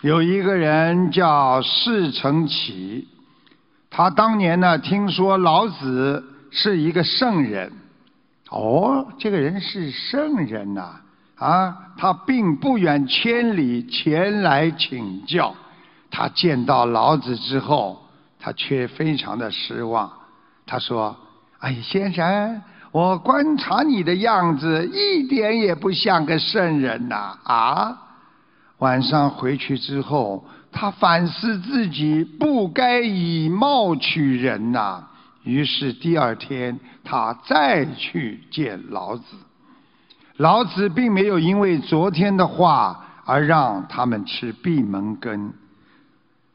有一个人叫释成启，他当年呢听说老子是一个圣人，哦，这个人是圣人呐，啊，他并不远千里前来请教。他见到老子之后，他却非常的失望。他说：“哎，先生，我观察你的样子，一点也不像个圣人呐，啊！”晚上回去之后，他反思自己不该以貌取人呐。于是第二天，他再去见老子。老子并没有因为昨天的话而让他们吃闭门羹。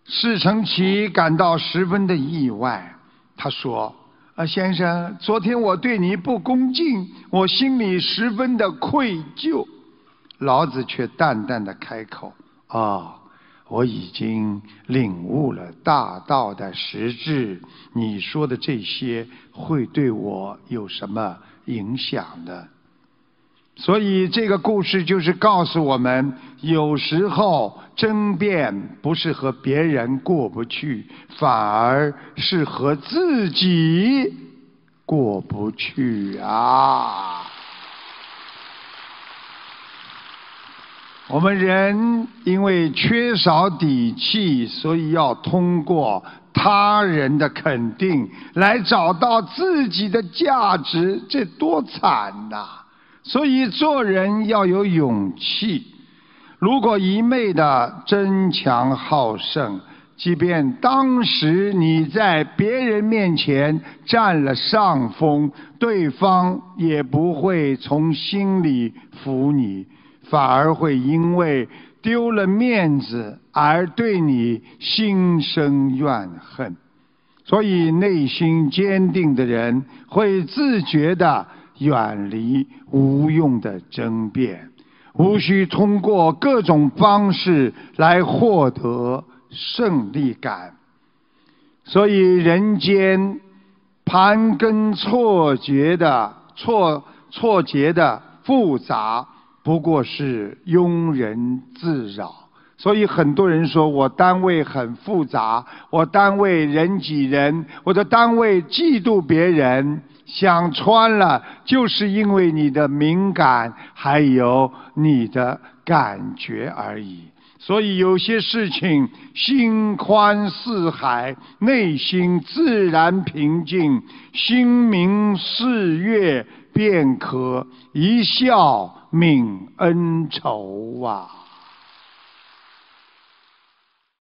释承启感到十分的意外。他说：“啊，先生，昨天我对你不恭敬，我心里十分的愧疚。”老子却淡淡的开口：“啊，我已经领悟了大道的实质。你说的这些会对我有什么影响呢？”所以这个故事就是告诉我们，有时候争辩不是和别人过不去，反而是和自己过不去啊。我们人因为缺少底气，所以要通过他人的肯定来找到自己的价值，这多惨呐！所以做人要有勇气。如果一昧的争强好胜，即便当时你在别人面前占了上风，对方也不会从心里服你。反而会因为丢了面子而对你心生怨恨，所以内心坚定的人会自觉地远离无用的争辩，无需通过各种方式来获得胜利感。所以人间盘根错节的错错节的复杂。不过是庸人自扰，所以很多人说我单位很复杂，我单位人挤人，我的单位嫉妒别人，想穿了，就是因为你的敏感还有你的感觉而已。所以有些事情，心宽似海，内心自然平静，心明似月，便可一笑泯恩仇啊。